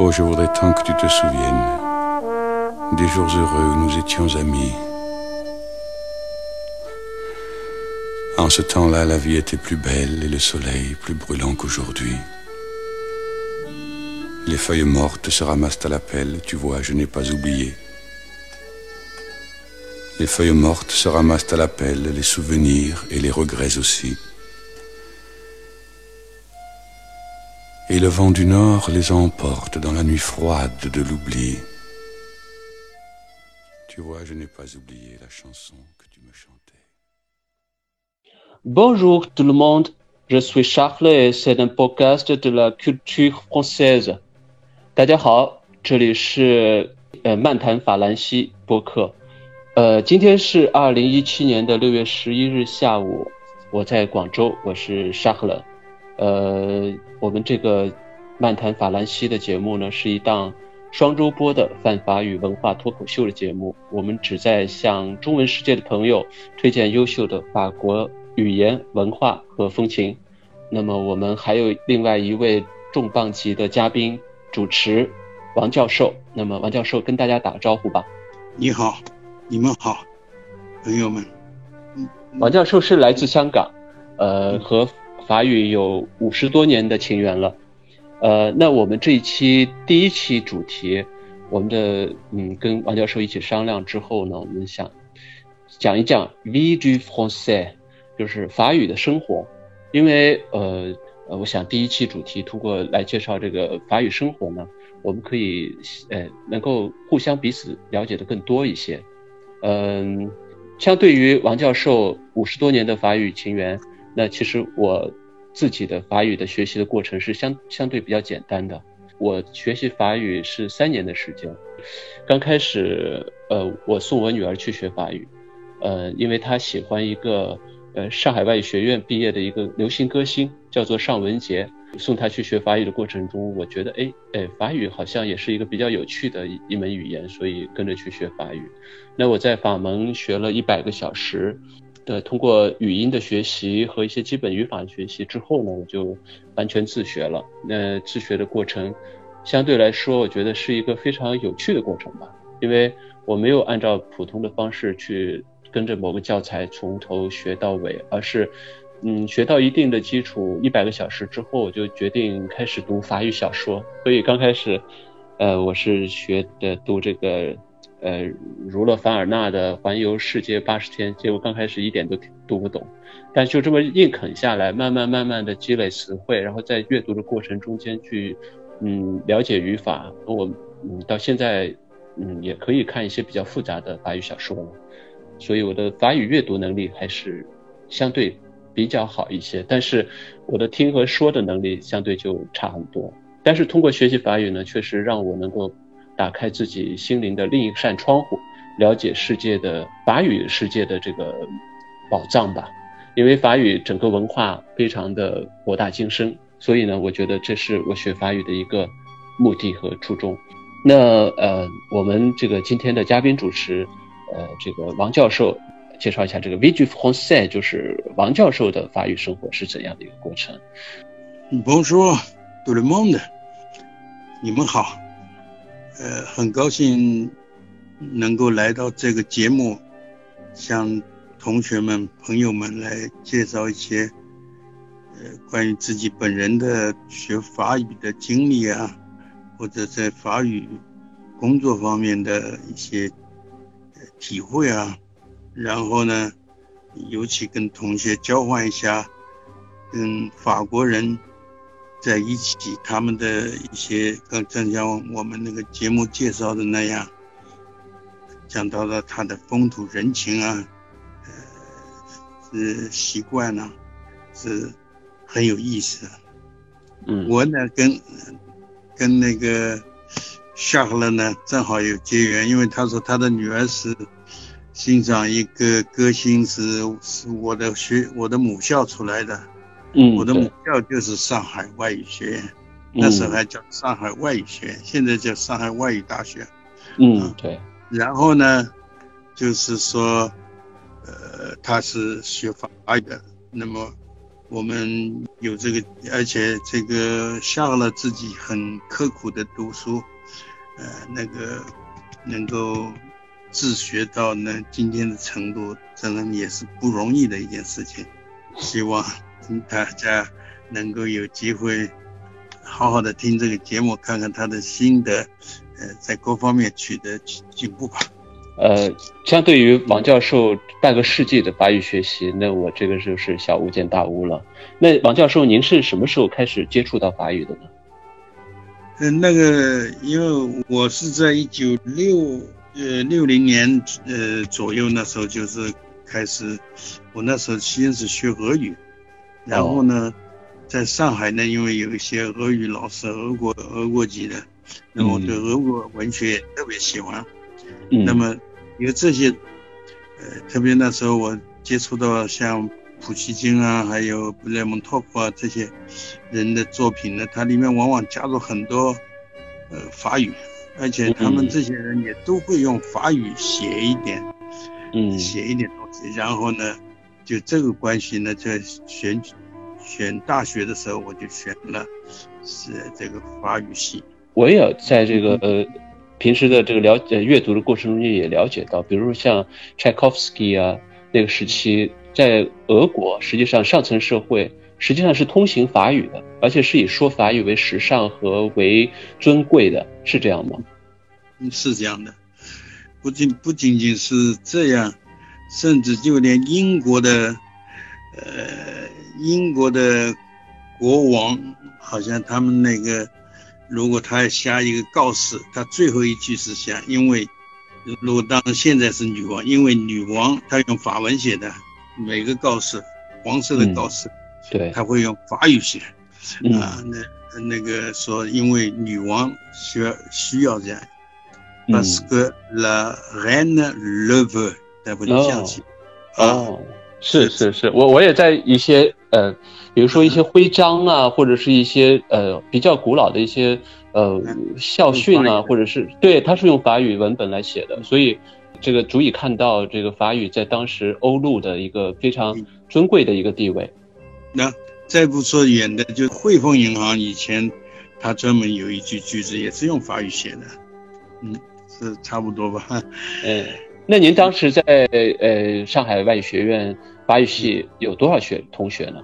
Oh, je voudrais tant que tu te souviennes des jours heureux où nous étions amis. En ce temps-là, la vie était plus belle et le soleil plus brûlant qu'aujourd'hui. Les feuilles mortes se ramassent à la pelle, tu vois, je n'ai pas oublié. Les feuilles mortes se ramassent à la pelle, les souvenirs et les regrets aussi. Et le vent du nord les emporte dans la nuit froide de l'oubli. Tu vois, je n'ai pas oublié la chanson que tu me chantais. Bonjour tout le monde, je suis Charles et c'est un podcast de la culture française. 大家好，这里是呃漫谈法兰西播客。呃，今天是二零一七年的六月十一日下午，我在广州，我是沙赫勒。 呃，我们这个漫谈法兰西的节目呢，是一档双周播的泛法语文化脱口秀的节目。我们旨在向中文世界的朋友推荐优秀的法国语言文化和风情。那么，我们还有另外一位重磅级的嘉宾主持王教授。那么，王教授跟大家打个招呼吧。你好。你们好，朋友们。王教授是来自香港，呃，和法语有五十多年的情缘了。呃，那我们这一期第一期主题，我们的嗯，跟王教授一起商量之后呢，我们想讲一讲 vie du français，就是法语的生活。因为呃呃，我想第一期主题通过来介绍这个法语生活呢，我们可以呃能够互相彼此了解的更多一些。嗯，相对于王教授五十多年的法语情缘，那其实我自己的法语的学习的过程是相相对比较简单的。我学习法语是三年的时间，刚开始，呃，我送我女儿去学法语，呃，因为她喜欢一个呃上海外语学院毕业的一个流行歌星，叫做尚雯婕。送她去学法语的过程中，我觉得，哎哎，法语好像也是一个比较有趣的一一门语言，所以跟着去学法语。那我在法门学了一百个小时，呃通过语音的学习和一些基本语法的学习之后呢，我就完全自学了。那自学的过程，相对来说，我觉得是一个非常有趣的过程吧，因为我没有按照普通的方式去跟着某个教材从头学到尾，而是。嗯，学到一定的基础，一百个小时之后，我就决定开始读法语小说。所以刚开始，呃，我是学的读这个，呃，儒勒·凡尔纳的《环游世界八十天》，结果刚开始一点都读不懂，但就这么硬啃下来，慢慢慢慢的积累词汇，然后在阅读的过程中间去，嗯，了解语法。我，嗯，到现在，嗯，也可以看一些比较复杂的法语小说了。所以我的法语阅读能力还是相对。比较好一些，但是我的听和说的能力相对就差很多。但是通过学习法语呢，确实让我能够打开自己心灵的另一扇窗户，了解世界的法语世界的这个宝藏吧。因为法语整个文化非常的博大精深，所以呢，我觉得这是我学法语的一个目的和初衷。那呃，我们这个今天的嘉宾主持，呃，这个王教授。介绍一下这个 v i g i f r a n c a i s 就是王教授的法语生活是怎样的一个过程？Bonjour tout le monde，你们好，呃，很高兴能够来到这个节目，向同学们、朋友们来介绍一些呃关于自己本人的学法语的经历啊，或者在法语工作方面的一些体会啊。然后呢，尤其跟同学交换一下，跟法国人在一起，他们的一些，刚正像我们那个节目介绍的那样，讲到了他的风土人情啊，呃，是习惯呢，是很有意思。嗯，我呢跟跟那个夏赫勒呢正好有结缘，因为他说他的女儿是。欣赏一个歌星是是我的学我的母校出来的，嗯，我的母校就是上海外语学院，那时候还叫上海外语学院，现在叫上海外语大学，嗯，对。然后呢，就是说，呃，他是学法语的，那么我们有这个，而且这个下了自己很刻苦的读书，呃，那个能够自学到那今天的程度，真的也是不容易的一件事情。希望大家能够有机会好好的听这个节目，看看他的心得，呃，在各方面取得进步吧。呃，相对于王教授半个世纪的法语学习，那我这个就是小巫见大巫了。那王教授，您是什么时候开始接触到法语的呢？嗯，那个，因为我是在一九六呃六零年呃左右那时候就是开始，我那时候先是学俄语，然后呢，在上海呢，因为有一些俄语老师，俄国俄国籍的，那么我对俄国文学也特别喜欢，那么。有这些，呃，特别那时候我接触到像普希金啊，还有布雷蒙托夫啊这些人的作品呢，它里面往往加入很多呃法语，而且他们这些人也都会用法语写一点，嗯，写一点东西。然后呢，就这个关系呢，在选选大学的时候，我就选了是这个法语系。我也在这个呃。平时的这个了解阅读的过程中也了解到，比如说像柴可夫斯基啊，那个时期在俄国，实际上上层社会实际上是通行法语的，而且是以说法语为时尚和为尊贵的，是这样吗？嗯，是这样的。不仅不仅仅是这样，甚至就连英国的，呃，英国的国王好像他们那个。如果他下一个告示，他最后一句是下，因为如果当现在是女王，因为女王她用法文写的每个告示，黄色的告示，对，他会用法语写，啊，那那个说，因为女王需要需要这样，parce que la reine le veut，他会这样写，哦，是是是，我我也在一些呃。比如说一些徽章啊，或者是一些呃比较古老的一些呃校训啊，或者是对，它是用法语文本来写的，所以这个足以看到这个法语在当时欧陆的一个非常尊贵的一个地位。那再不说远的，就汇丰银行以前，他专门有一句句子也是用法语写的，嗯，是差不多吧？嗯，那您当时在呃上海外语学院法语系有多少学同学呢？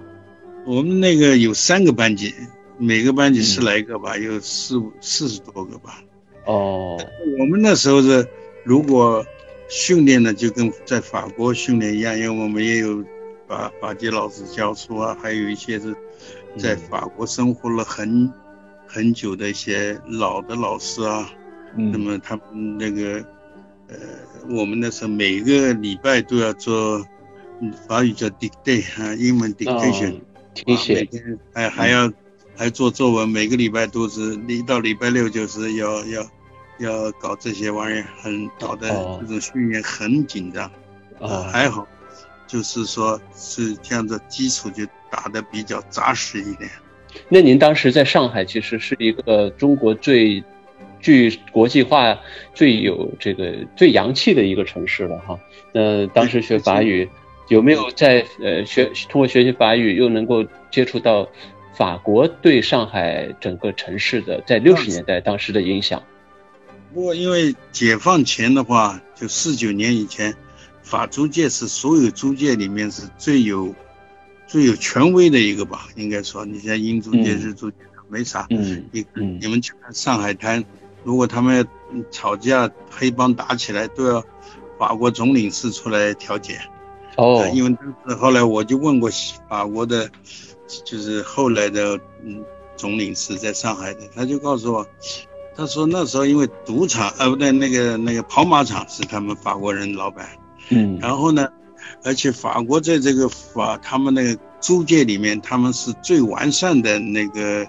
我们那个有三个班级，每个班级十来个吧，有四五四十多个吧。哦，我们那时候是如果训练呢，就跟在法国训练一样，因为我们也有法法籍老师教书啊，还有一些是在法国生活了很很久的一些老的老师啊。嗯。那么他们那个呃，我们那时候每个礼拜都要做法语叫 dictate 啊，英文 dictation。听写，每天还还要还做作文，每个礼拜都是一到礼拜六就是要要要搞这些玩意儿，很搞的这种训练很紧张。啊，还好，就是说是这样的基础就打的比较扎实一点。那您当时在上海其实是一个中国最具国际化、最有这个最洋气的一个城市了哈。那当时学法语。有没有在呃学通过学习法语，又能够接触到法国对上海整个城市的在六十年代当时的影响？不过因为解放前的话，就四九年以前，法租界是所有租界里面是最有最有权威的一个吧，应该说，你像英租界、日租界没啥。嗯。你你们去看上海滩，如果他们吵架、黑帮打起来，都要法国总领事出来调解。哦，因为当时后来我就问过法国的，就是后来的嗯总领事在上海的，他就告诉我，他说那时候因为赌场呃不对那个那个跑马场是他们法国人老板，嗯，然后呢，而且法国在这个法他们那个租界里面，他们是最完善的那个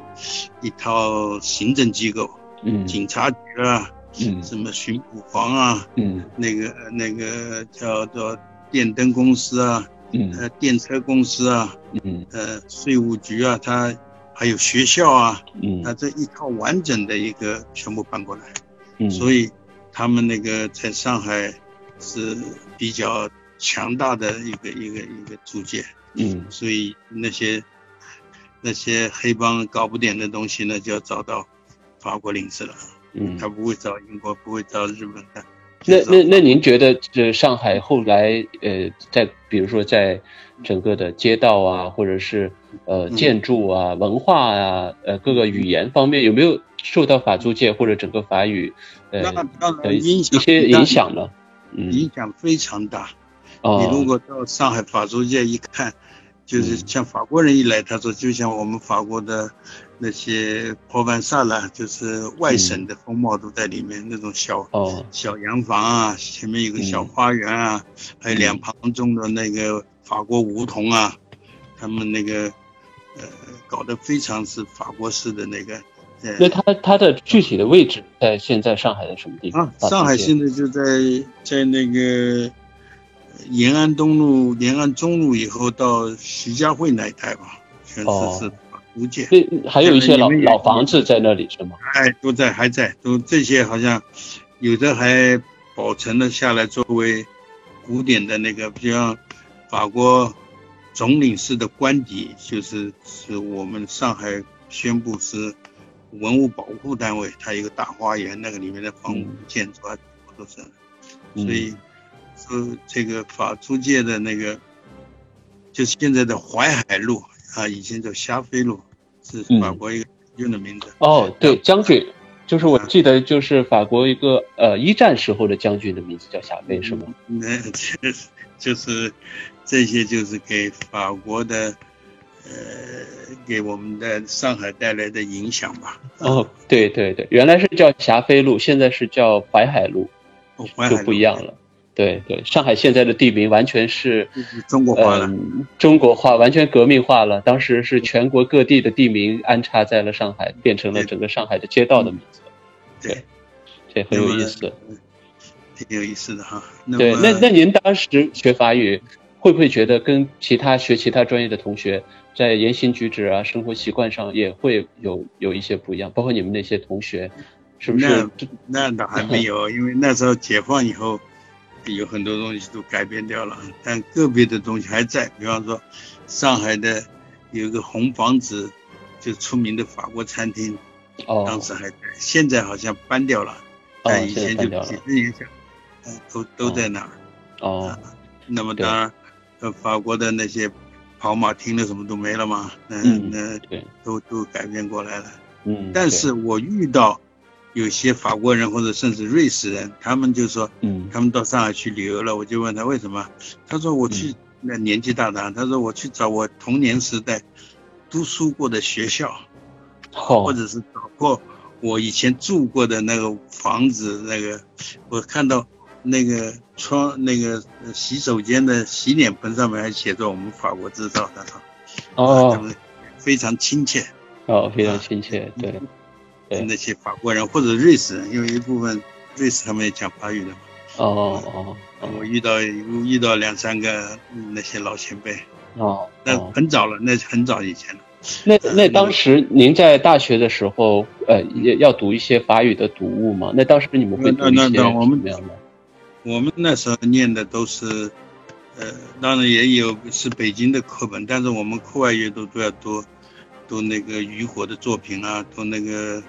一套行政机构，嗯，警察局啊，嗯，什么巡捕房啊，嗯，那个那个叫做。电灯公司啊，嗯，呃，电车公司啊，嗯，呃，税务局啊，他还有学校啊，嗯，他这一套完整的一个全部搬过来，嗯，所以他们那个在上海是比较强大的一个一个一个租界。嗯。所以那些那些黑帮搞不点的东西呢，就要找到法国领事了。嗯他。不会找英国，不会找日本的。那那那您觉得这上海后来呃，在比如说在整个的街道啊，或者是呃嗯建筑啊、文化啊、呃各个语言方面，有没有受到法租界或者整个法语呃的一些影响呢？嗯影响非常大。哦，你如果到上海法租界一看，就是嗯像法国人一来，他说就像我们法国的那些破万萨啦，就是外省的风貌都在里面，那种小哦。小洋房啊，前面有个小嗯花园啊，还有两旁种的那个法国梧桐啊，他们那个呃搞得非常是法国式的那个。呃。那它它的具体的位置在现在上海的什么地方？啊，上海现在就在在那个延安东路、延安中路以后到徐家汇那一带吧，全哦。是是法租界，那还有一些老老房子在那里是吗？哎，都在还在，都这些好像有的还保存了下来，作为古典的那个，比方法国总领事的官邸，就是是我们上海宣布是文物保护单位，它有一个大花园，那个里面的房屋嗯建筑啊，都是。嗯所以是这个法租界的那个，就是现在的淮海路啊，以前叫霞飞路，是嗯法国一个用的名字。哦，对，将军，就是我记得就是法国一个呃一战时候的将军的名字叫夏飞是吗？那这 就是这些，就是给法国的呃，给我们的上海带来的影响吧。哦，对对对，原来是叫霞飞路，现在是叫淮海路，哦，淮海就不一样了。对对，上海现在的地名完全是中国化中国化，完全革命化了。当时是全国各地的地名安插在了上海，变成了整个上海的街道的名字。对，这很有意思。挺有意思的哈。对，那那您当时学法语，会不会觉得跟其他学其他专业的同学在言行举止啊、生活习惯上也会有有一些不一样？包括你们那些同学，是不是那？那倒还没有，因为那时候解放以后，有很多东西都改变掉了，但个别的东西还在。比方说，上海的有一个红房子，就出名的法国餐厅，哦当时还在，现在好像搬掉了，哦，但以前就。几十年前，嗯，都都在那儿。哦，那么当然，呃，法国的那些跑马厅的什么都没了嘛，那嗯那对，都都改变过来了。嗯，但是我遇到有些法国人或者甚至瑞士人，他们就说，嗯。他们到上海去旅游了，我就问他为什么，他说我去，那年纪大的，他说我去找我童年时代读书过的学校，或哦，者是找过我以前住过的那个房子，那个我看到那个窗那个呃洗手间的洗脸盆上面还写着我们法国制造，他说，哦。们非常亲切。哦，非常亲切，对，对那些法国人或者瑞士人，因为一部分瑞士他们也讲法语的嘛。哦哦哦我遇到遇到两三个嗯那些老前辈，哦，那哦很早了，那很早以前了。那那当时您在大学的时候，呃，也要读一些法语的读物吗？那当时你们会读一那些我们什么样的？我们那时候念的都是，呃，当然也有是北京的课本，但是我们课外阅读都要读，读那个雨果的作品啊，读那个，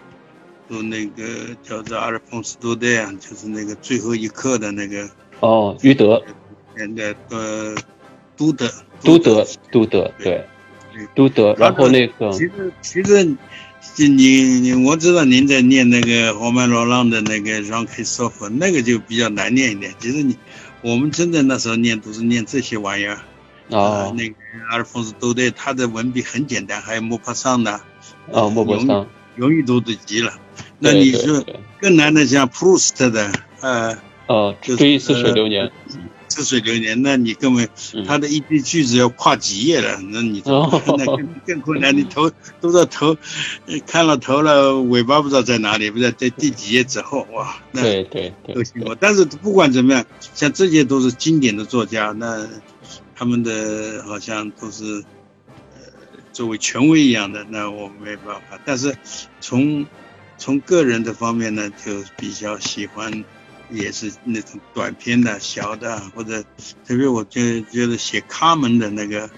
读那个叫做阿尔丰斯多代啊，就是那个最后一课的那个，哦，于德、现在呃，都德，都德、都德，对，都德。然后那个其实其实，就你你我知道您在念那个罗曼罗浪的那个 Jean Christophe，那个就比较难念一点。其实你我们真的那时候念都是念这些玩意儿。啊哦那个阿尔丰斯都德他的文笔很简单，还有莫泊桑的，哦，莫泊桑，容易读得极了。那你说更难的像普鲁斯特的，呃，哦，就是追忆似水流年，似水流年，那你根本嗯他的一句句子要跨几页了，那你更更困难。你头读到头，呃看了头了，尾巴不知道在哪里，不知道在第几页之后，哇，那对对对都辛苦。但是不管怎么样，像这些都是经典的作家，那他们的好像都是呃作为权威一样的，那我没办法。但是从从个人的方面呢，就比较喜欢。也是那种短篇的、小的，或者特别我就觉得写卡门的那个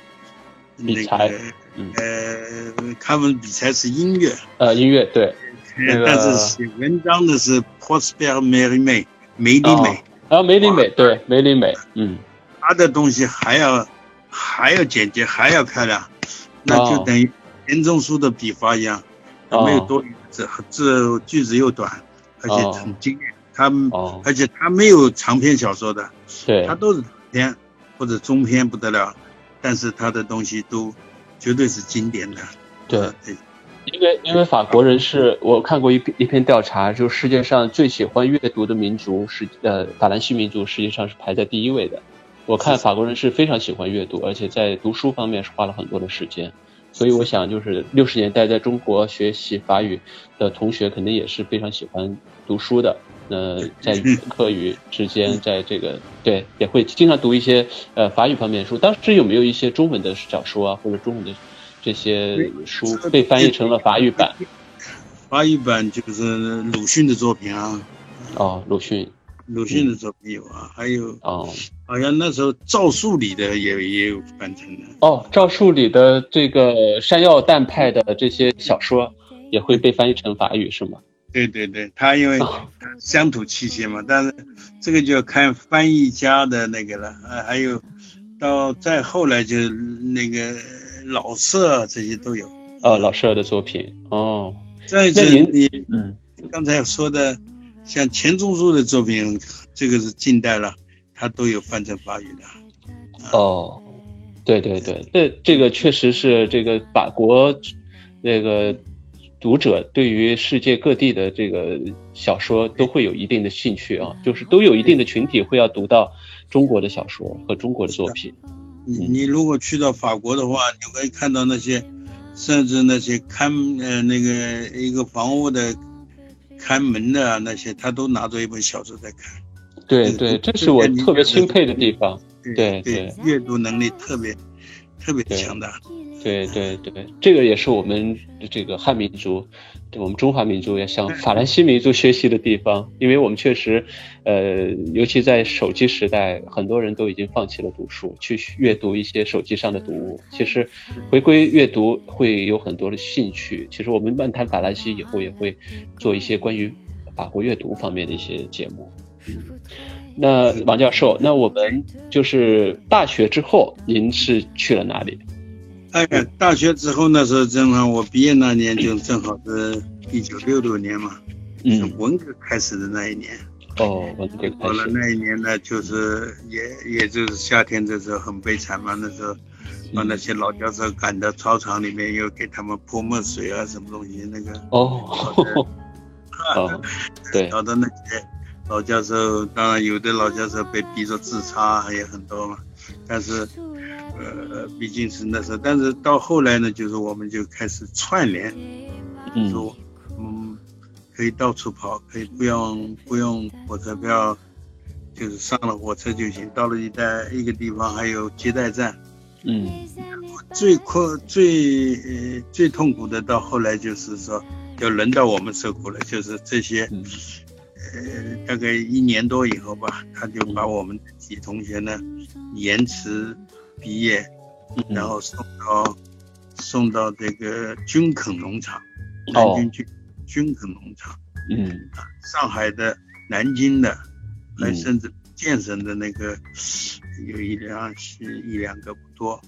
那个嗯。呃，卡门比赛是音乐，呃，音乐对，那个但是写文章的是 Prosper Merimee 梅里哦。美，然后梅里美对梅里美，嗯，他的东西还要还要简洁，还要漂亮，那就哦等于钱钟书的笔法一样，哦没有多余的字，字句子又短，而且哦很精炼。他哦，而且他没有长篇小说的，对他，都是短篇或者中篇不得了，但是他的东西都绝对是经典的。对呃对因为因为法国人是我看过一篇一篇调查，就是世界上最喜欢阅读的民族是呃法兰西民族，实际上是排在第一位的。我看法国人是非常喜欢阅读，而且在读书方面是花了很多的时间。所以我想，就是六十年代在中国学习法语的同学，肯定也是非常喜欢读书的。呃，在语言课余之间，在这个对也会经常读一些呃法语方面的书。当时有没有一些中文的小说啊，或者中文的这些书被翻译成了法语版？法语版就是鲁迅的作品啊，哦，鲁迅鲁迅的作品有啊，还有哦好像那时候赵树理的也也有翻成的。哦，赵树理的这个山药蛋派的这些小说也会被翻译成法语是吗？对对对，他因为哦乡土气息嘛，但是这个就要看翻译家的那个了，呃，还有到再后来就那个老舍这些都有。哦，老舍的作品哦，再一次那您你嗯刚才说的，像钱钟书的作品，这个是近代了，他都有翻成法语的。哦，对对对，这这个确实是这个法国那个读者对于世界各地的这个小说都会有一定的兴趣啊，就是都有一定的群体会要读到中国的小说和中国的作品。你你如果去到法国的话，你会看到那些，甚至那些看呃那个一个房屋的看门的啊那些，他都拿着一本小说在看。对对，这是我特别钦佩的地方。对对，阅读能力特别特别强大。对对对，这个也是我们这个汉民族，我们中华民族要向法兰西民族学习的地方，因为我们确实，呃，尤其在手机时代，很多人都已经放弃了读书，去阅读一些手机上的读物。其实，回归阅读会有很多的兴趣。其实我们漫谈法兰西以后也会做一些关于法国阅读方面的一些节目。嗯，那王教授，那我们就是大学之后，您是去了哪里？哎呀，大学之后那时候正好我毕业那年就正好是一九六六年嘛，是嗯，文革开始的那一年。哦，文革开好了，那一年呢，就是也也就是夏天的时候很悲惨嘛，那时候把那些老教授赶到操场里面，又给他们泼墨水啊，什么东西，那个。哦，哦，对，搞的那些老教授，当然有的老教授被逼着自杀，还有很多嘛。但是，呃，毕竟是那时候，但是到后来呢，就是我们就开始串联，嗯，说，嗯，可以到处跑，可以不用不用火车票，就是上了火车就行。到了一带一个地方，还有接待站。嗯，最困最呃最痛苦的，到后来就是说，要轮到我们受苦了，就是这些，嗯呃，大概一年多以后吧，他就把我们几同学呢延迟毕业，嗯然后送到送到这个军垦农场，哦。南京军军垦农场，嗯，上海的、南京的，还嗯。甚至建省的那个有一两是一两个不多。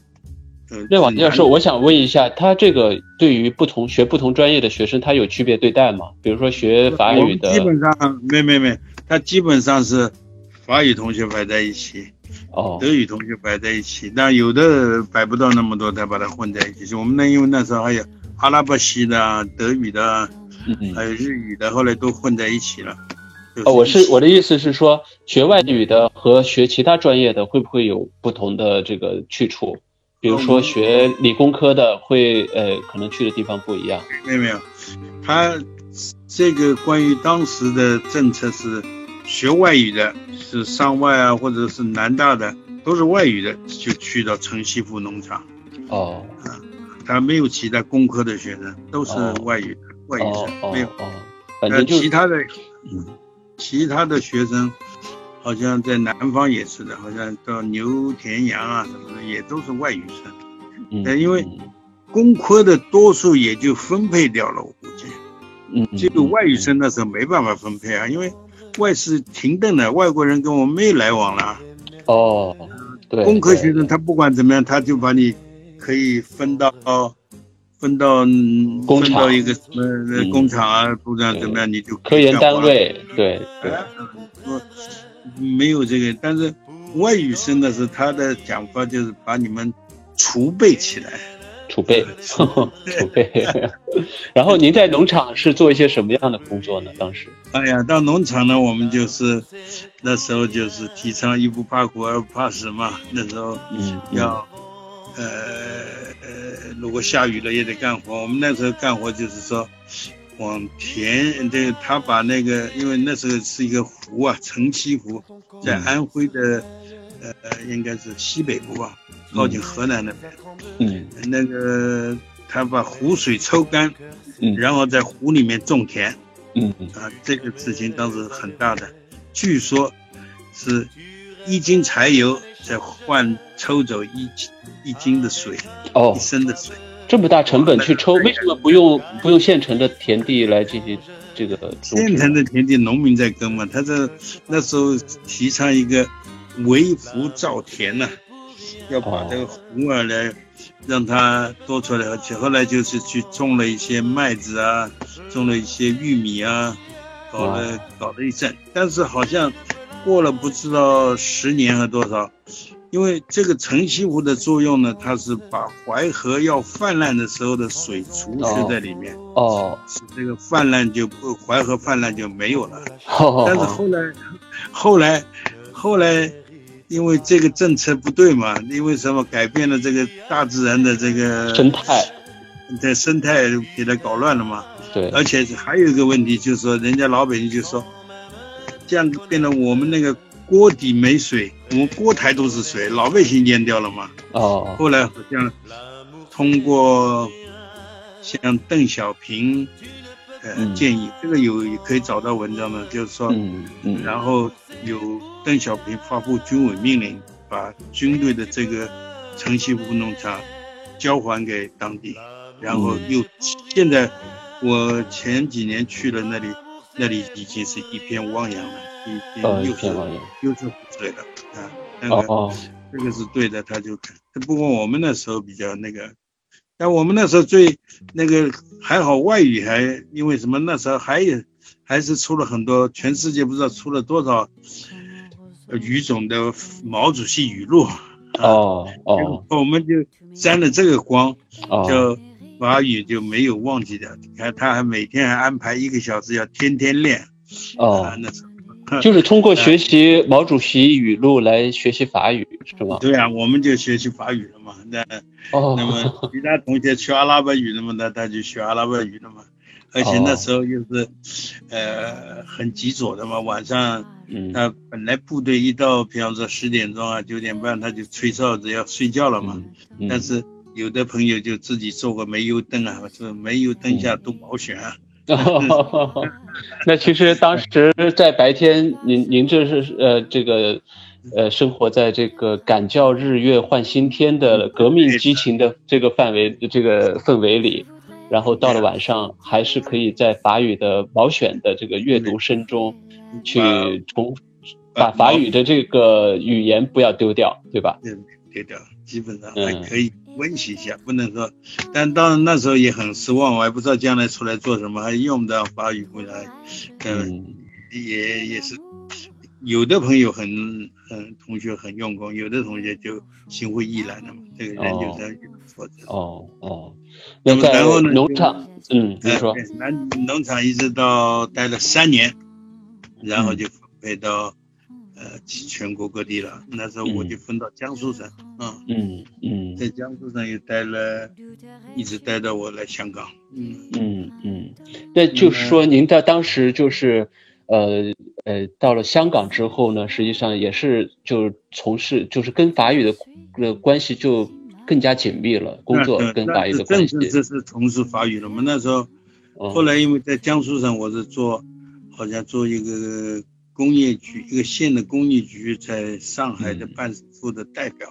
呃，那王教授，我想问一下，他这个对于不同学不同专业的学生，他有区别对待吗？比如说学法语的，基本上没没没，他基本上是法语同学摆在一起，哦，德语同学摆在一起，但有的摆不到那么多，他把它混在一起。我们那因为那时候还有阿拉伯系的啊、德语的还有日语的，后来都混在一起了。就哦，我是我的意思是说，学外语的和学其他专业的会不会有不同的这个去处？比如说学理工科的会呃，可能去的地方不一样。没有没有，他这个关于当时的政策是，学外语的是上外啊，或者是南大的都是外语的，就去到城西湖农场。哦他没有其他工科的学生，都是哦外语的，外语哦生没有。哦，反呃，正就是其他的嗯其他的学生，好像在南方也是的，好像到牛田洋啊什么的，也都是外语生。嗯，呃因为工科的多数也就分配掉了，我估计。嗯，这个外语生那时候没办法分配啊，因为外事停顿了，外国人跟我们没来往了。哦，对，工科学生他不管怎么样，他就把你可以分到分到嗯工厂分到一个什么工厂啊，部长怎么样，你就可科研。单位，对对，没有这个，但是外语生的是他的讲法就是把你们储备起来。储备 储备。然后您在农场是做一些什么样的工作呢？当时？哎呀，到农场呢，我们就是那时候就是提倡一不怕苦，二不怕死嘛。那时候嗯，要，呃呃，如果下雨了也得干活。我们那时候干活就是说，往田这个他把那个，因为那时候是一个湖啊，城西湖，在嗯安徽的，呃，应该是西北部吧，靠近河南那边。嗯那个他把湖水抽干，嗯然后在湖里面种田。嗯嗯啊，这个事情当时很大的，据说是一斤柴油在换抽走一斤一斤的水，哦一，升的水。这么大成本去抽，为什么不用不用现成的田地来进行这个种植？现成的田地农民在耕嘛，他这那时候提倡一个围湖造田呐、要把这个湖啊来让它多出来，而且后来就是去种了一些麦子啊，种了一些玉米啊，搞了搞了一阵，但是好像过了不知道十年和多少，因为这个城西湖的作用呢，它是把淮河要泛滥的时候的水储蓄在里面，哦，使这个泛滥就不淮河泛滥就没有了。哦但是后来，后来，后来，因为这个政策不对嘛，因为什么改变了这个大自然的这个生态，的生态给它搞乱了嘛。对，而且还有一个问题就是说，人家老百姓就说，这样变得我们那个锅底没水，我们锅台都是水，老百姓淹掉了嘛。哦，后来好像通过像邓小平呃、嗯。建议，这个有也可以找到文章的，就是说。嗯嗯，然后有邓小平发布军委命令，把军队的这个城西湖农场交还给当地，然后又现在我前几年去了那里，那里已经是一片汪洋了，一哦，片又是一片汪洋，又是湖水了啊，那个这个是对的，他就不过我们那时候比较那个。但我们那时候最那个还好，外语还因为什么？那时候还有还是出了很多，全世界不知道出了多少呃语种的毛主席语录。哦哦我们就沾了这个光，哦，就法语就没有忘记掉。你看，他还每天还安排一个小时要天天练。哦啊，，那时候。就是通过学习毛主席语录来学习法语，是吗？对啊，我们就学习法语了嘛。那哦，那么其他同学学阿拉伯语的嘛，那他就学阿拉伯语了嘛。而且那时候又是，呃，很急左的嘛。晚上嗯他本来部队一到，比方说十点钟啊、九点半，他就吹哨子要睡觉了嘛。嗯，但是有的朋友就自己做个煤油灯啊，是煤油灯下读毛选啊。哦，那其实当时在白天，您您这是呃这个呃生活在这个赶教日月换新天的革命激情的这个范围这个氛围里，然后到了晚上还是可以在法语的毛选的这个阅读声中去重把法语的这个语言不要丢掉，对吧？嗯，丢掉，基本上嗯还可以温习一下，不能说。但当然那时候也很失望，我还不知道将来出来做什么，还用不到法语回来。嗯，嗯也也是，有的朋友很很同学很用功，有的同学就心灰意冷了嘛。这个人就这样挫折。哦哦，那么然后呢农场，嗯，你哎说，农场一直到待了三年，然后就分配到呃全国各地了。那时候我就分到江苏省，嗯，嗯嗯在江苏省也待了，一直待到我来香港，嗯。嗯嗯，那就是说，您在当时就是，呃呃，到了香港之后呢，实际上也是就从事就是跟法语的呃关系就更加紧密了，工作跟法语的关系这是从事法语了嘛？那时候，嗯后来因为在江苏省，我是做，好像做一个工业局，一个县的工业局在上海的嗯办事处的代表，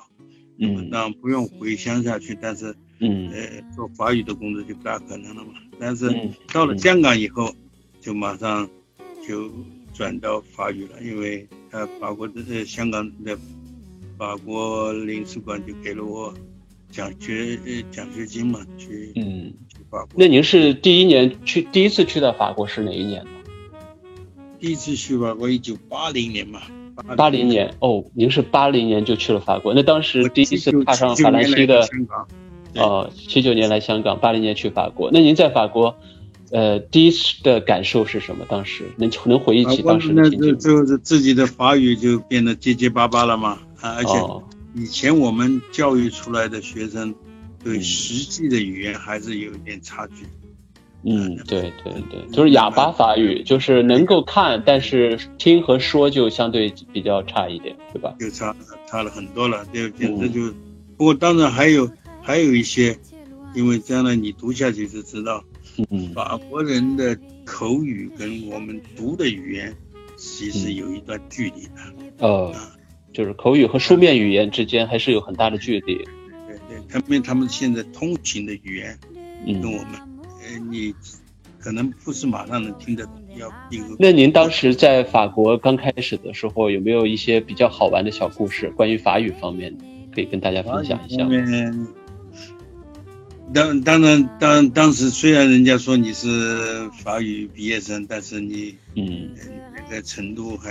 嗯当然不用回乡下去，但是嗯呃做法语的工作就不大可能了嘛。但是嗯到了香港以后，就马上就转到法语了，因为呃法国的呃香港的法国领事馆就给了我奖学呃奖学金嘛，去嗯。去法国。那您是第一年去，第一次去到法国是哪一年呢？第一次去法国，一九八零年嘛，八零年哦，您是八零年就去了法国。那当时第一次踏上79法兰西的年来香港，对呃，七九年来香港，八零年去法国。那您在法国，呃，第一次的感受是什么？当时能能回忆起当时的情景？就是自己的法语就变得结结巴巴了嘛，啊，而且哦，以前我们教育出来的学生对嗯实际的语言还是有一点差距。嗯，对对对，就是哑巴法语，就是能够看，但是听和说就相对比较差一点，对吧？就差差了很多了，就简直嗯就。不过当然还有还有一些，因为将来你读下去就知道，嗯法国人的口语跟我们读的语言其实有一段距离的。呃，就是口语和书面语言之间还是有很大的距离。对对，他们他们现在通行的语言跟嗯，我们，呃，你可能不是马上能听得懂，要有那您当时在法国刚开始的时候，有没有一些比较好玩的小故事，关于法语方面的，可以跟大家分享一下当当然当当时虽然人家说你是法语毕业生，但是你嗯。呃那个程度还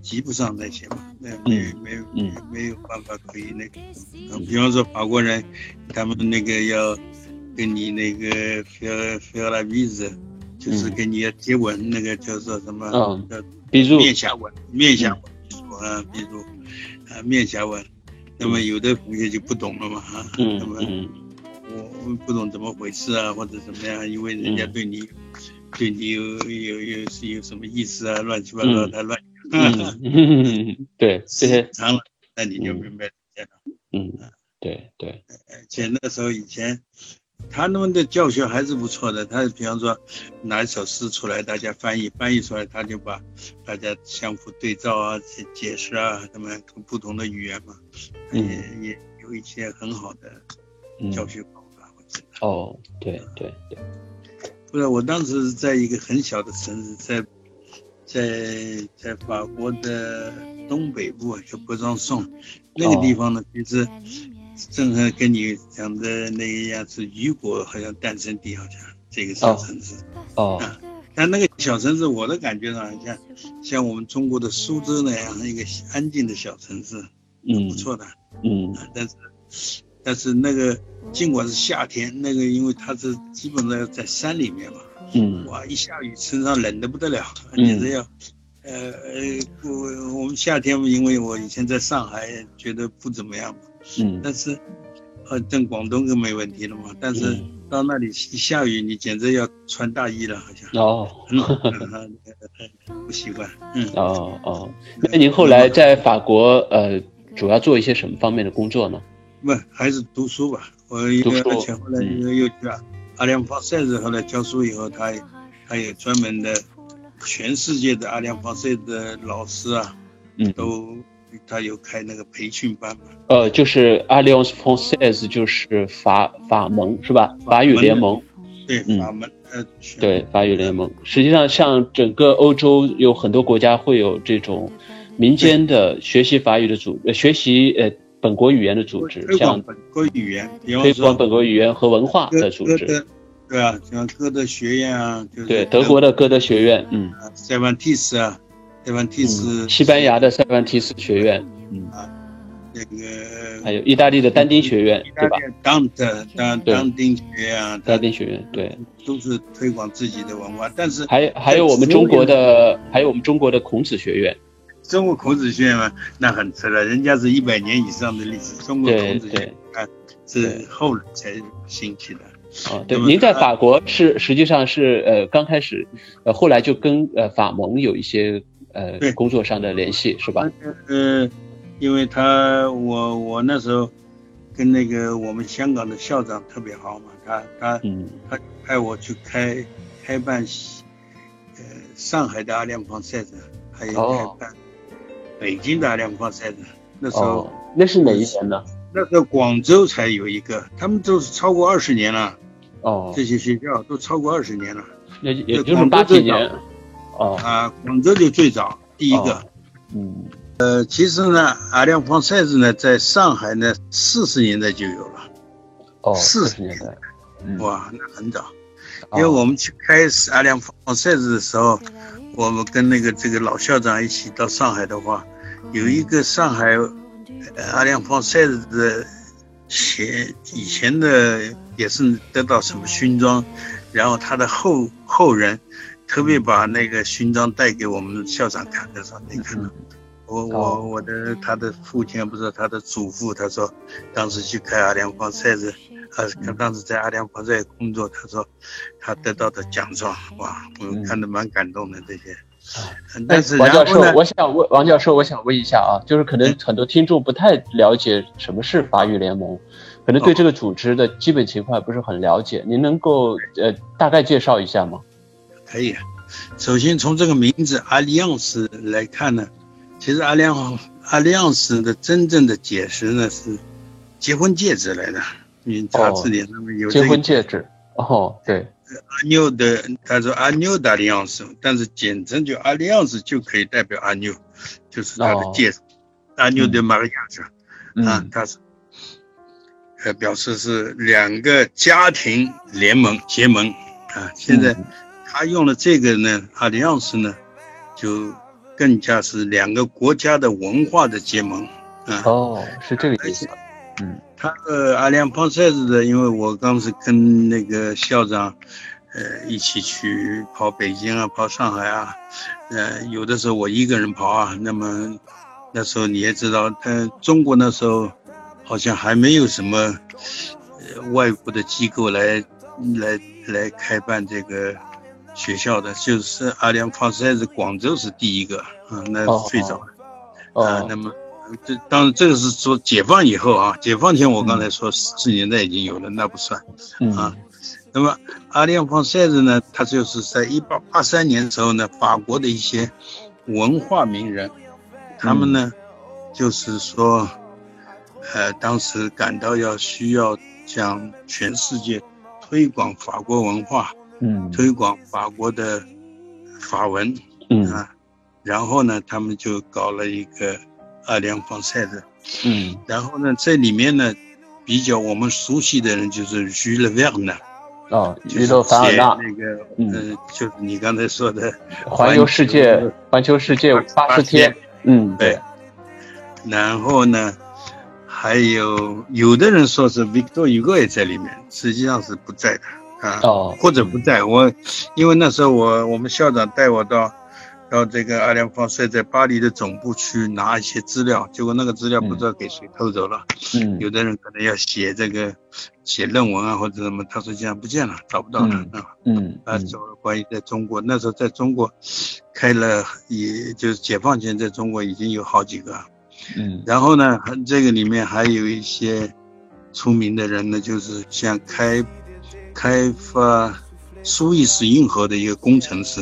及不上那些嘛，那没嗯。没没有办法可以那个，呃比方说法国人，他们那个要跟你那个 faire faire la bise，就是嗯。跟你要接吻，那个叫做什么？嗯叫比如。面颊吻，面颊吻，啊，比如啊面颊吻，那么有的同学就不懂了嘛，哈，嗯那么嗯。我我不懂怎么回事啊，或者怎么样，因为人家嗯。对你对你有有有是有什么意思啊，乱七八糟，的乱，嗯。嗯，对时间，长了，那你就嗯。明白了。嗯对对，而且那时候以前，他们的教学还是不错的。他比方说拿一首诗出来，大家翻译，翻译出来，他就把大家相互对照啊、解解释啊，他们不同的语言嘛，嗯也也有一些很好的嗯教学方法。我觉得，哦，对对对，不是，我当时在一个很小的城市，在在在法国的东北部叫博藏颂，那个地方呢，其实正好跟你讲的那个样子，雨果好像诞生地，好像这个小城市。哦但那个小城市，我的感觉上像像我们中国的苏州那样一个安静的小城市，嗯不错的。嗯但是但是那个尽管是夏天，那个因为它是基本上在山里面嘛，嗯哇，一下雨身上冷的不得了，嗯简直要。呃呃，我我们夏天，因为我以前在上海，觉得不怎么样嘛。嗯但是，呃，在广东就没问题了嘛。但是嗯到那里下雨，你简直要穿大衣了，好像。哦嗯，不习惯。嗯，哦哦，那您后来在法国呃，主要做一些什么方面的工作呢？不，还是读书吧。我一个，读书而且后来又又去啊，阿联防塞子，后来教书以后，他他有专门的，全世界的阿联防塞的老师啊，嗯，都他有开那个培训班嘛。呃，就是 Alliance Française，就是法法盟是吧？法语联盟，对，嗯法门呃，全对，法语联盟。实际上，像整个欧洲有很多国家会有这种民间的学习法语的组，呃，学习呃本国语言的组织，推广像本国语言，推广本国语言和文化的组织。对啊，像歌德学院啊，就是对，德国的歌德学院，嗯啊塞万蒂斯啊，塞万蒂斯，嗯，西班牙的塞万提斯学院，嗯啊，那个还有意大利的但丁学院，对吧？当的当对当丁学院啊，但丁学院，对。都是推广自己的文化，但是还还有我们中国的，还有我们中国的孔子学院，中国孔子学院嘛，那很迟了，人家是一百年以上的历史，中国孔子学院啊是后来才兴起的。啊，对，您在法国是实际上是呃刚开始，呃后来就跟呃法盟有一些呃对工作上的联系是吧？呃，因为他我我那时候跟那个我们香港的校长特别好嘛，他他嗯他派我去开开办呃上海的阿联防赛的，还有哦开办北京的阿联防赛的。那时候、哦，那是哪一年呢？那时候广州才有一个，他们都是超过二十年了，哦，这些学校都超过二十年了。也也就是八几年，哦。啊，广州就最早第一个。哦。嗯。呃，其实呢，阿亮方塞子呢，在上海呢，四十年代就有了，哦，是四十年代，嗯，哇，那很早。哦。因为我们去开始阿亮方塞子的时候，我们跟那个这个老校长一起到上海的话，有一个上海呃阿亮方塞子的前以前的也是得到什么勋章，然后他的后后人特别把那个勋章带给我们校长看的时候，你看到。我哦。我我的他的父亲不是他的祖父，他说当时去开阿良方塞子，啊，他当时在阿良方塞工作，他说他得到的奖状，哇，我们看得蛮感动的这些。但是王教授我想问王教授，我想问一下啊，就是可能很多听众不太了解什么是法语联盟，可能对这个组织的基本情况也不是很了解，您能够呃大概介绍一下吗？可以啊。首先从这个名字阿里昂斯来看呢，其实阿亮阿里昂斯的真正的解释呢是结婚戒指来的，你查字典上面有这结婚戒指，哦，对，阿妞的，他说阿妞的阿里昂斯，但是简称就阿里昂斯就可以代表阿妞，就是他的戒指，阿妞的玛利亚是吧？啊嗯，他是，呃，表示是两个家庭联盟结盟啊。现在嗯他用了这个呢，阿里昂斯呢，就更加是两个国家的文化的结盟啊。哦，是这个意思，嗯他的阿亮胖塞子的，因为我当时跟那个校长，呃，一起去跑北京啊，跑上海啊，呃，有的时候我一个人跑啊。那么那时候你也知道，呃，中国那时候好像还没有什么呃外国的机构来来来开办这个学校的，就是阿亮胖塞子，广州是第一个啊，那是最早的。啊，哦那么这当然这个是说解放以后啊，解放前我刚才说四十年代已经有了，那不算嗯啊。那么阿里昂方塞子呢，他就是在一八八三年的时候呢，法国的一些文化名人，他们呢，就是说，呃，当时感到要需要向全世界推广法国文化，嗯。推广法国的法文，嗯。啊，然后呢，他们就搞了一个阿良方赛的，嗯。然后呢，这里面呢，比较我们熟悉的人就是居勒维尔纳，哦，就是娱乐凡尔写纳，那个，嗯。呃，就是你刚才说的环游世界，环球世界八十天，嗯，对，然后呢，还有有的人说是 Victor Hugo 也在里面，实际上是不在的啊，哦，或者不在。我因为那时候我我们校长带我到到这个阿良方帅在巴黎的总部去拿一些资料，结果那个资料不知道给谁偷走了。嗯有的人可能要写这个写论文啊或者什么，他说这样不见了，找不到了嗯啊。嗯啊，找了关于在中国那时候在中国开了，也就是解放前在中国已经有好几个。嗯然后呢，还这个里面还有一些出名的人呢，就是像开开发苏伊士运河的一个工程师，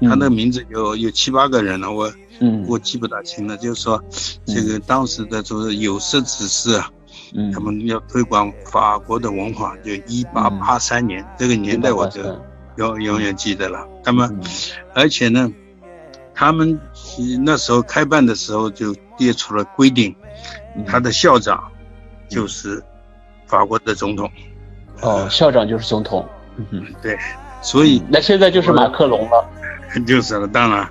嗯，他那名字有有七八个人了，我嗯。我记不大清了。就是说，这个当时的就是有识之士啊，嗯，他们要推广法国的文化，就一八八三年这个年代，我就永永远记得了。那么，嗯。而且呢，他们那时候开办的时候就列出了规定，嗯。他的校长就是法国的总统。哦，校长就是总统，嗯哼，对，所以那现在就是马克龙了，就是了。当然，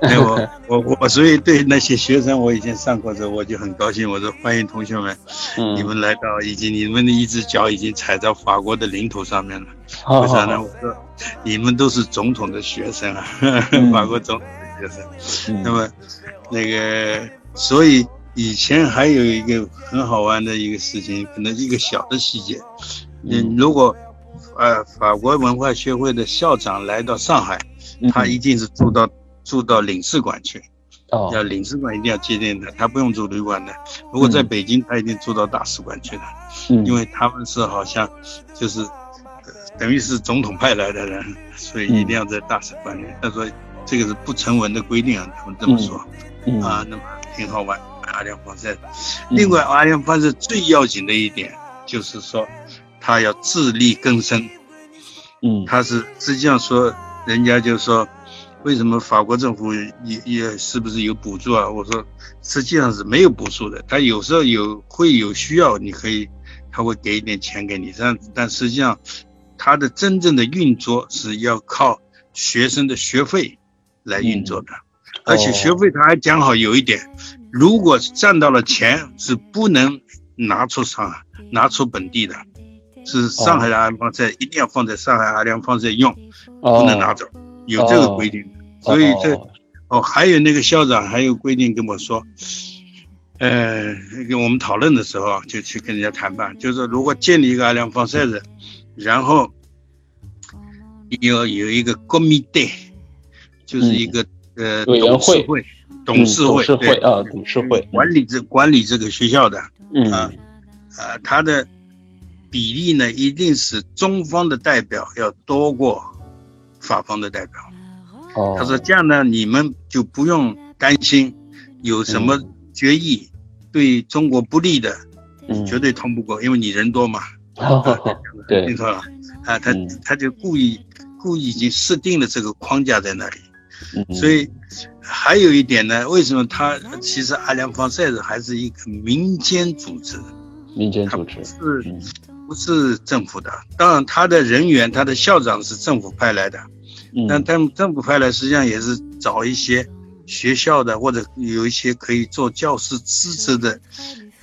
那 我我我所以对那些学生，我以前上课的时候我就很高兴，我说欢迎同学们，嗯，你们来到，已经你们的一只脚已经踩到法国的领土上面了。好为啥呢？我说你们都是总统的学生啊，嗯 法国总统的学生。嗯那么，那个，所以以前还有一个很好玩的一个事情，可能一个小的细节。嗯，如果呃法国文化协会的校长来到上海，嗯他一定是住到住到领事馆去，哦要领事馆一定要接见他，他不用住旅馆的。如果在嗯北京，他一定住到大使馆去的，嗯因为他们是好像就是。呃等于是总统派来的人，所以一定要在大使馆里。他说这个是不成文的规定啊，他们这么说。嗯啊，那么挺好玩。阿联防晒。另外，阿联防晒最要紧的一点就是说，他要自力更生。嗯，他是实际上说，人家就说，为什么法国政府也也是不是有补助啊？我说，实际上是没有补助的。他有时候有会有需要，你可以他会给一点钱给你，但但实际上，他的真正的运作是要靠学生的学费来运作的。而且学费他还讲好有一点，如果赚到了钱是不能拿出上海，拿出本地的。是上海的阿联防晒一定要放在上海阿联防晒用，不能拿走，有这个规定。所以这哦，还有那个校长还有规定跟我说，呃，跟我们讨论的时候就去跟人家谈判，就是如果建立一个阿联防晒的，然后要有一个国民队，就是一个呃董事会，董事会对啊，董事会。管理这管理这个学校的，嗯。啊啊他的。比例呢，一定是中方的代表要多过法方的代表。哦，他说这样呢，你们就不用担心有什么决议对中国不利的，绝对通不过，因为你人多嘛。对，听错了啊，他他就故意故意已经设定了这个框架在那里。所以还有一点呢，为什么他其实阿联防晒还是一个民间组织？民间组织是。不是政府的，当然他的人员，他的校长是政府派来的，但他们政府派来实际上也是找一些学校的或者有一些可以做教师资质的，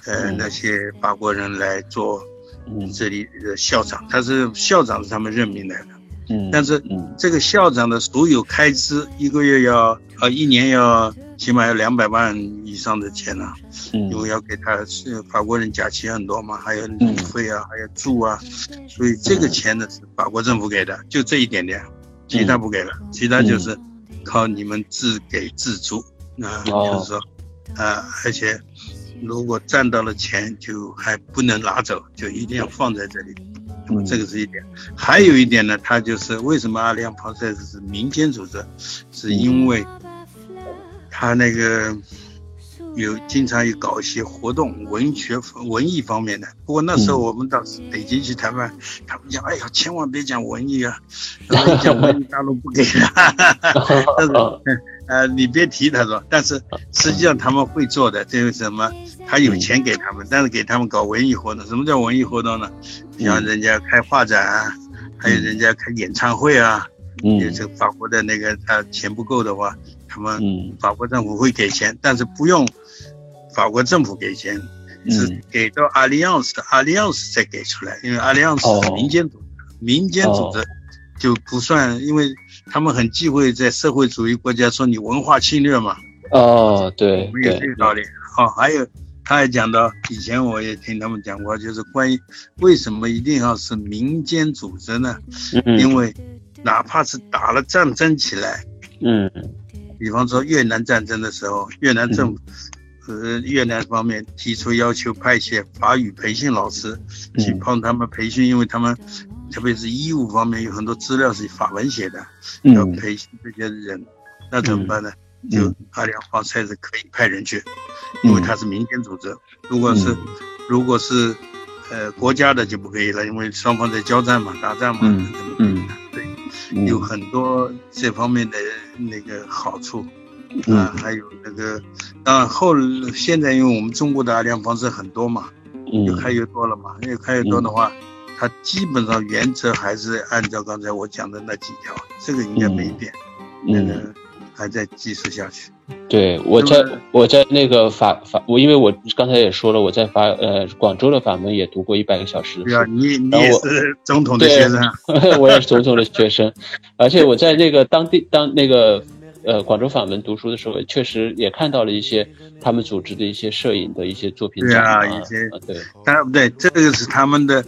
呃那些法国人来做这里的校长，他是校长是他们任命来的，嗯，但是这个校长的所有开支一个月要呃一年要。起码要两百万以上的钱呢，因为要给他是法国人假期很多嘛，还有旅费啊，还有住啊，所以这个钱呢是法国政府给的，就这一点点，其他不给了，其他就是靠你们自给自足啊，就是说啊，而且如果赚到了钱就还不能拿走，就一定要放在这里，那么这个是一点，还有一点呢，他就是为什么阿联防晒是民间组织，是因为。他那个有经常有搞一些活动，文学、文艺方面的。不过那时候我们到北京去谈判，他们讲：“哎呀，千万别讲文艺啊，讲文艺大陆不给的。”但是，呃，你别提他说。但是实际上他们会做的，这个什么？他有钱给他们，但是给他们搞文艺活动。什么叫文艺活动呢？像人家开画展啊，还有人家开演唱会啊。嗯，这法国的那个他钱不够的话。他们法国政府会给钱，但是不用法国政府给钱，是给到阿里奥斯的，阿里奥斯再给出来，因为阿里奥斯是民间组织，民间组织就不算，因为他们很忌讳在社会主义国家说你文化侵略嘛。哦，对，我们有这个道理。好，还有他还讲到以前我也听他们讲过，就是关于为什么一定要是民间组织呢？因为哪怕是打了战争起来，嗯。比方说越南战争的时候，越南政府，呃，越南方面提出要求派遣法语培训老师去帮他们培训，因为他们特别是医务方面有很多资料是法文写的，要培训这些人，那怎么办呢？就阿联防晒是可以派人去，因为他是民间组织。如果是如果是呃国家的就不可以了，因为双方在交战嘛，打仗嘛，嗯，对。有很多这方面的那个好处，啊，还有那个，当然后现在因为我们中国的阿联方式很多嘛，越开越多了嘛，越开越多的话，它基本上原则还是按照刚才我讲的那几条，这个应该没变，那个还在继续下去。对，我在我在那个法法，我因为我刚才也说了，我在法呃广州的法门也读过一百个小时的书。对啊，你你也是总统的学生。我也是总统的学生，而且我在那个当地当那个呃广州法门读书的时候，确实也看到了一些他们组织的一些摄影的一些作品。对啊，一些对，但不对，这个是他们的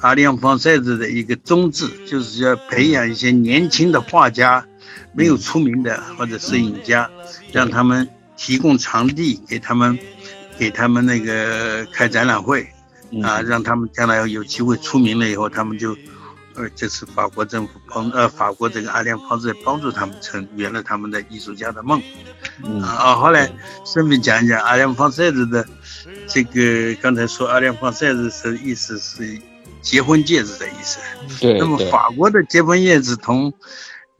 阿联方赛子的一个宗旨，就是要培养一些年轻的画家。没有出名的或者摄影家，让他们提供场地给他们，给他们那个开展览会，啊，让他们将来有机会出名了以后，他们就呃，这是法国政府帮呃法国这个阿联方在帮助他们成圆了他们的艺术家的梦。嗯啊，后来顺便讲一讲阿联方塞子的这个，刚才说阿联方塞子是意思是结婚戒指的意思。对那么，法国的结婚戒指同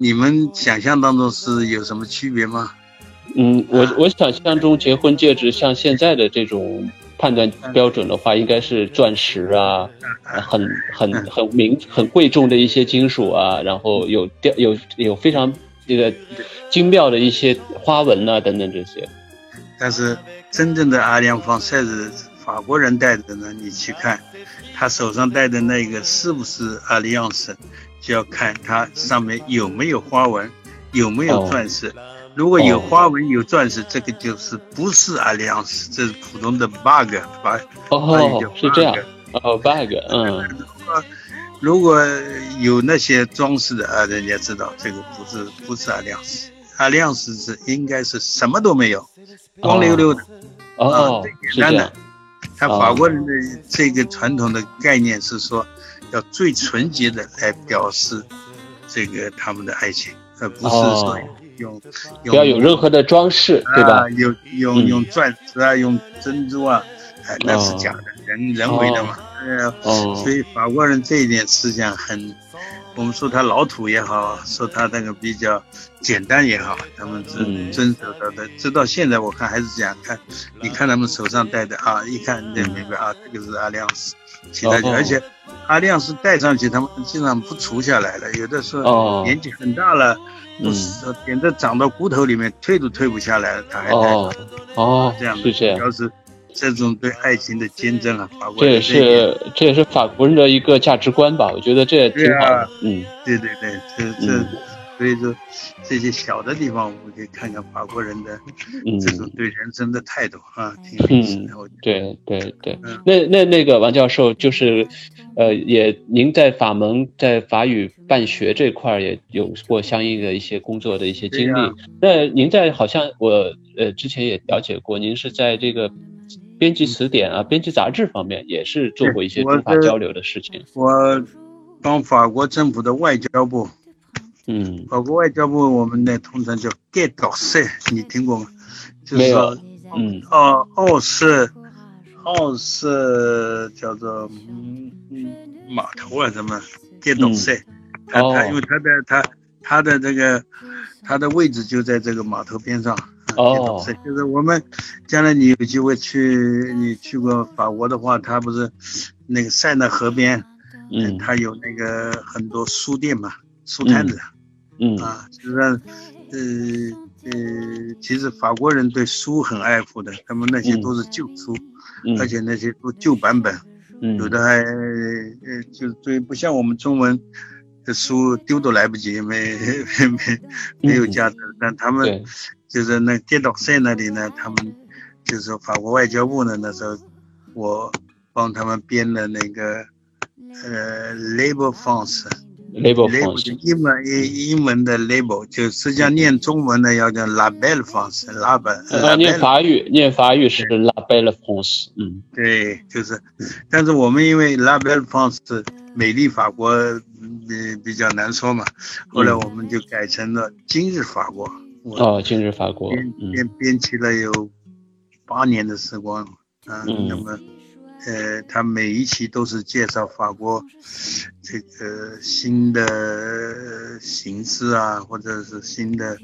你们想象当中是有什么区别吗？嗯，我我想象中结婚戒指像现在的这种判断标准的话，应该是钻石啊，很很很名很贵重的一些金属啊，然后有雕有有非常这个精妙的一些花纹啊等等这些。但是真正的阿联方塞子法国人戴的呢，你去看他手上戴的那个是不是阿里昂斯，就要看它上面有没有花纹，有没有哦钻石。如果有哦花纹有钻石，这个就是不是阿里昂斯，这是普通的 bug 把哦，是这样。哦，bug，嗯，如果有那些装饰的啊，人家知道这个不是不是阿里昂斯，阿里昂斯是应该是什么都没有，光溜溜的。哦啊，是这样。他法国人的这个传统的概念是说，要最纯洁的来表示这个他们的爱情，而不是说用用不要有任何的装饰，对吧啊？？用用钻石啊，用珍珠啊，哎，那是假的，人人为的嘛。呃，哦所以法国人这一点思想很，我们说他老土也好，说他那个比较简单也好，他们是嗯。遵守到的。直到现在我看还是这样看，你看他们手上戴的啊，一看你就明白啊，这个是阿亮斯，其他就哦。而且阿亮斯戴上去，他们经常不除下来了，有的时候哦。年纪很大了，不嗯是点的长到骨头里面，退都退不下来了，他还戴。哦。哦这样，的，是这样。要是这种对爱情的坚贞啊，法国这也是这也是法国人的一个价值观吧，我觉得这也挺好的啊。嗯对对对，这这嗯，所以说这些小的地方，我们可以看看法国人的这种嗯，对人生的态度啊，挺有意思的。我觉对对对嗯。那那那个王教授就是，呃，也您在法门在法语办学这块儿也有过相应的一些工作的一些经历。那您在好像我呃之前也了解过，您是在这个编辑词典啊、编辑杂志方面也是做过一些对我是中法交流的事情。得我帮法国政府的外交部，嗯，法国外交部我们呢通常叫 get 搞塞，你听过吗？就没有是说，嗯哦，奥是奥是叫做嗯嗯码头啊什么 get 搞塞，他他哦因为他的他他的这个他的位置就在这个码头边上。啊哦。就是我们将来你有机会去，你去过法国的话，它不是那个塞纳河边，嗯。它有那个很多书店嘛，书摊子。嗯。啊，就是说，呃呃，其实法国人对书很爱护的，他们那些都是旧书，嗯，而且那些都旧版本，嗯。有的还呃，就是对，不像我们中文的书丢都来不及，没没没没有价值，但他们就是那电脑赛那里呢，他们就是法国外交部呢，那时候我帮他们编的那个呃 Label France。label label France 就英文英英文的 label，就实际上念中文的要叫 La Belle France，La Belle，呃，念法语，念法语是 La Belle France，嗯。对，就是，但是我们因为 La Belle France 美丽法国，比比较难说嘛，后来我们就改成了今日法国。哦，今日法国，编嗯。编编辑了有八年的时光，啊，嗯。那么，呃，他每一期都是介绍法国这个新的形式啊，或者是新的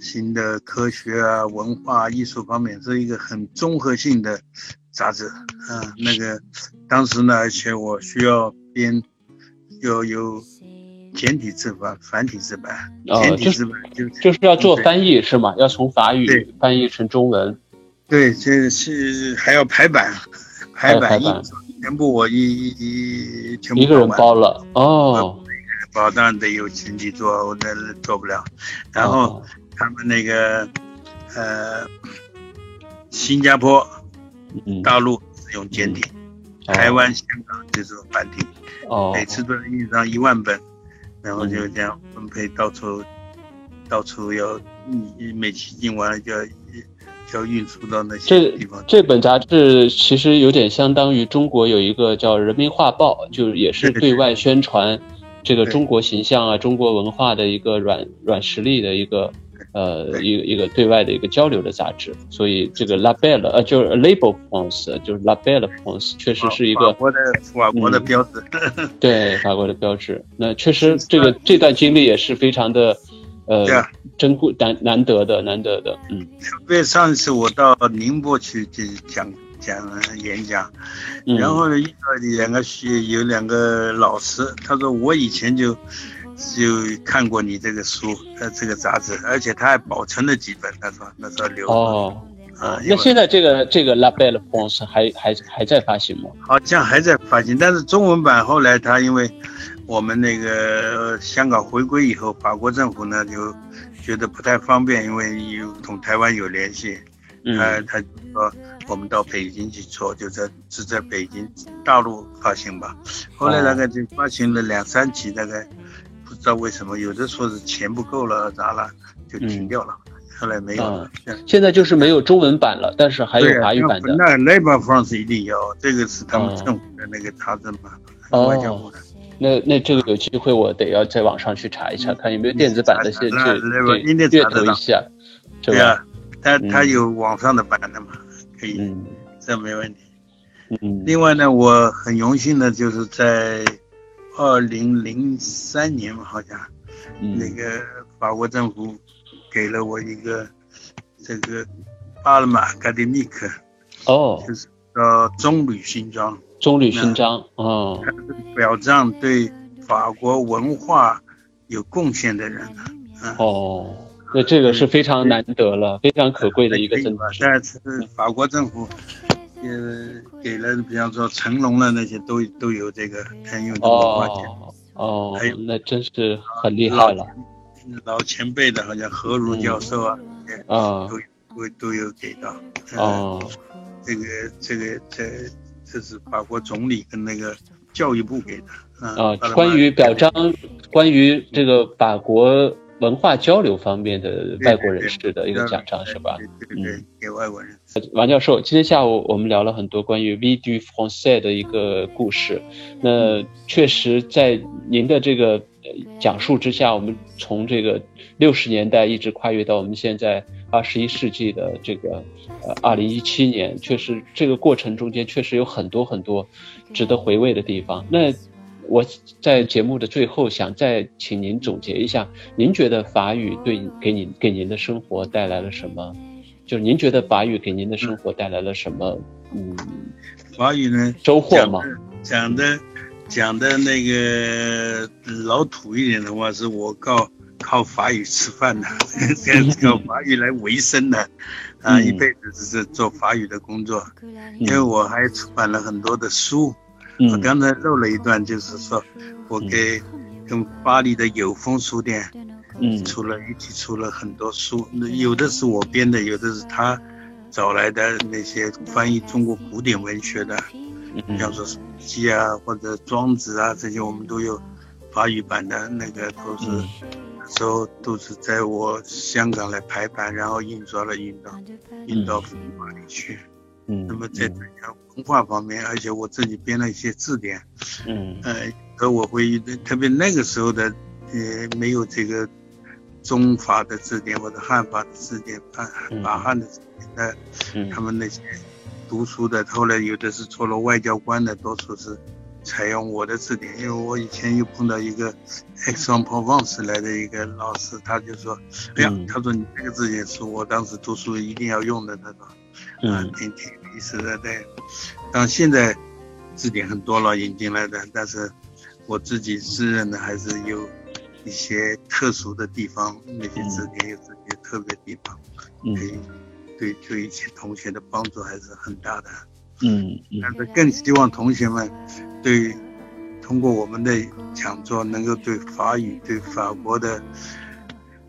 新的科学啊、文化、艺术方面，是一个很综合性的杂志。啊。那个当时呢，而且我需要编，要有简体字版、繁体字版，哦简体字版就就是要做翻译是吗？要从法语翻译成中文。对，这是还要排版，排版一还有排版全部我一一一全部一个人包了哦，包，当然得有经济做，我那做不了。然后哦他们那个呃，新加坡、嗯，大陆是用简体，哦台湾、香港就是繁体，哦，每次都印上一万本，然后就这样分配到处，到处要嗯每期印完了就要就要运输到那些这地方。这本杂志其实有点相当于中国有一个叫《人民画报》，就是也是对外宣传这个中国形象啊，中国文化的一个软软实力的一个呃一个一个对外的一个交流的杂志。所以这个 La Belle 呃就是 Label France 就是 La Belle France 确实是一个法国的法国的标志。对法国的标志。那确实这个这段经历也是非常的呃啊珍贵难难得的难得的，嗯因为上一次我到宁波去去讲讲演讲，嗯，然后呢遇到两个学有两个老师，他说我以前就就看过你这个书，呃这个杂志，而且他还保存了几本，他说那时候留哦。啊，那现在这个这个 La Belle France 还还还在发行吗？好像还在发行，但是中文版后来他因为我们那个呃香港回归以后，法国政府呢就觉得不太方便，因为有同台湾有联系，嗯呃，他就说我们到北京去做，就在是在北京大陆发行吧。后来大概就发行了两三期，大概不知道为什么，有的说是钱不够了咋了，就停掉了。后来没有了。现在就是没有中文版了，但是还有法语版的。那 Labor France 一定有，这个是他们政府的那个查证嘛，外交部的。那那这个有机会我得要在网上去查一查，看有没有电子版的，先去对阅读一下，是对吧？啊，他他有网上的版的嘛，可以，嗯这没问题。嗯另外呢，我很荣幸的就是在二零零三年嘛，好像。那嗯个法国政府给了我一个这个巴勒马嘎迪米克，哦，就是叫棕榈勋章，棕榈勋章哦。表彰对法国文化有贡献的人嗯。哦，那这个是非常难得了，非常可贵的一个真吧。是但是法国政府也给了，比方说成龙了那些都都有这个很有这个文化奖。哦哦还有，那真是很厉害了老前辈的，好像何如教授啊，啊都都都有给到。呃哦这个这个这这是法国总理跟那个教育部给的啊关于表彰关于这个法国文化交流方面的外国人士的一个奖章是吧？？对对对对，给外国人。王教授，今天下午我们聊了很多关于 V du Français 的一个故事。那确实，在您的这个讲述之下，我们从这个六十年代一直跨越到我们现在二十一世纪的这个呃二零一七年，确实这个过程中间确实有很多很多值得回味的地方。那我在节目的最后想再请您总结一下，您觉得法语对给您给您的生活带来了什么？就是您觉得法语给您的生活带来了什么？嗯，法语呢？收获吗？讲的讲的那个老土一点的话，是我靠靠法语吃饭的，靠法语来维生的，啊，嗯一辈子只是做法语的工作。因为我还出版了很多的书，我嗯刚才漏了一段，就是说我给跟巴黎的有风书店嗯。出了一起出了很多书，那有的是我编的，有的是他找来的那些翻译中国古典文学的，嗯。像说《史记》啊或者《庄子》啊这些，我们都有法语版的，那个都是嗯。那时候都是在我香港来排版，然后印刷了印到印到法里去。嗯，那么在这样文化方面，而且我自己编了一些字典，嗯。呃，和我会特别那个时候的，呃，没有这个中法的字典或者汉法的字典，法嗯法汉的字典，那嗯他们那些读书的，后来有的是做了外交官的，多数是采用我的字典，因为我以前又碰到一个 Aix-en-Provence 来的一个老师，他就说，哎呀，嗯他说你这个字典是我当时读书一定要用的，他说。啊嗯，挺挺有意思的，对。但现在字典很多了引进来的，但是我自己自认的还是有一些特殊的地方，那些字典有自己特别地方，嗯可以对对一些同学的帮助还是很大的。嗯嗯但是更希望同学们对通过我们的讲座，能够对法语、对法国的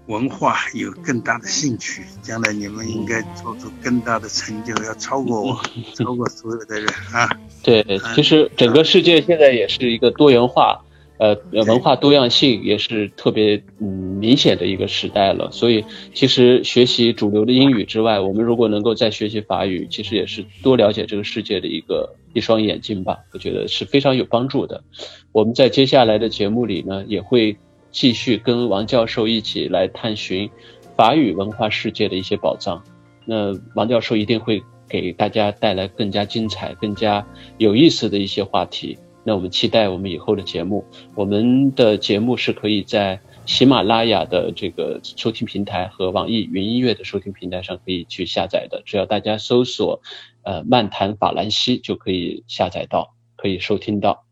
文化有更大的兴趣。将来你们应该做出更大的成就，要超过我，超过所有的人啊！对，其实整个世界现在也是一个多元化，呃，文化多样性也是特别嗯明显的一个时代了。所以，其实学习主流的英语之外，我们如果能够再学习法语，其实也是多了解这个世界的一个一双眼睛吧，我觉得是非常有帮助的。我们在接下来的节目里呢，也会继续跟王教授一起来探寻法语文化世界的一些宝藏。那王教授一定会给大家带来更加精彩、更加有意思的一些话题。那我们期待我们以后的节目。我们的节目是可以在喜马拉雅的这个收听平台和网易云音乐的收听平台上可以去下载的。只要大家搜索“呃漫谈法兰西”就可以下载到，可以收听到。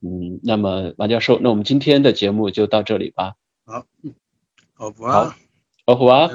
嗯，那么王教授，那我们今天的节目就到这里吧。好，好，好，好，好啊。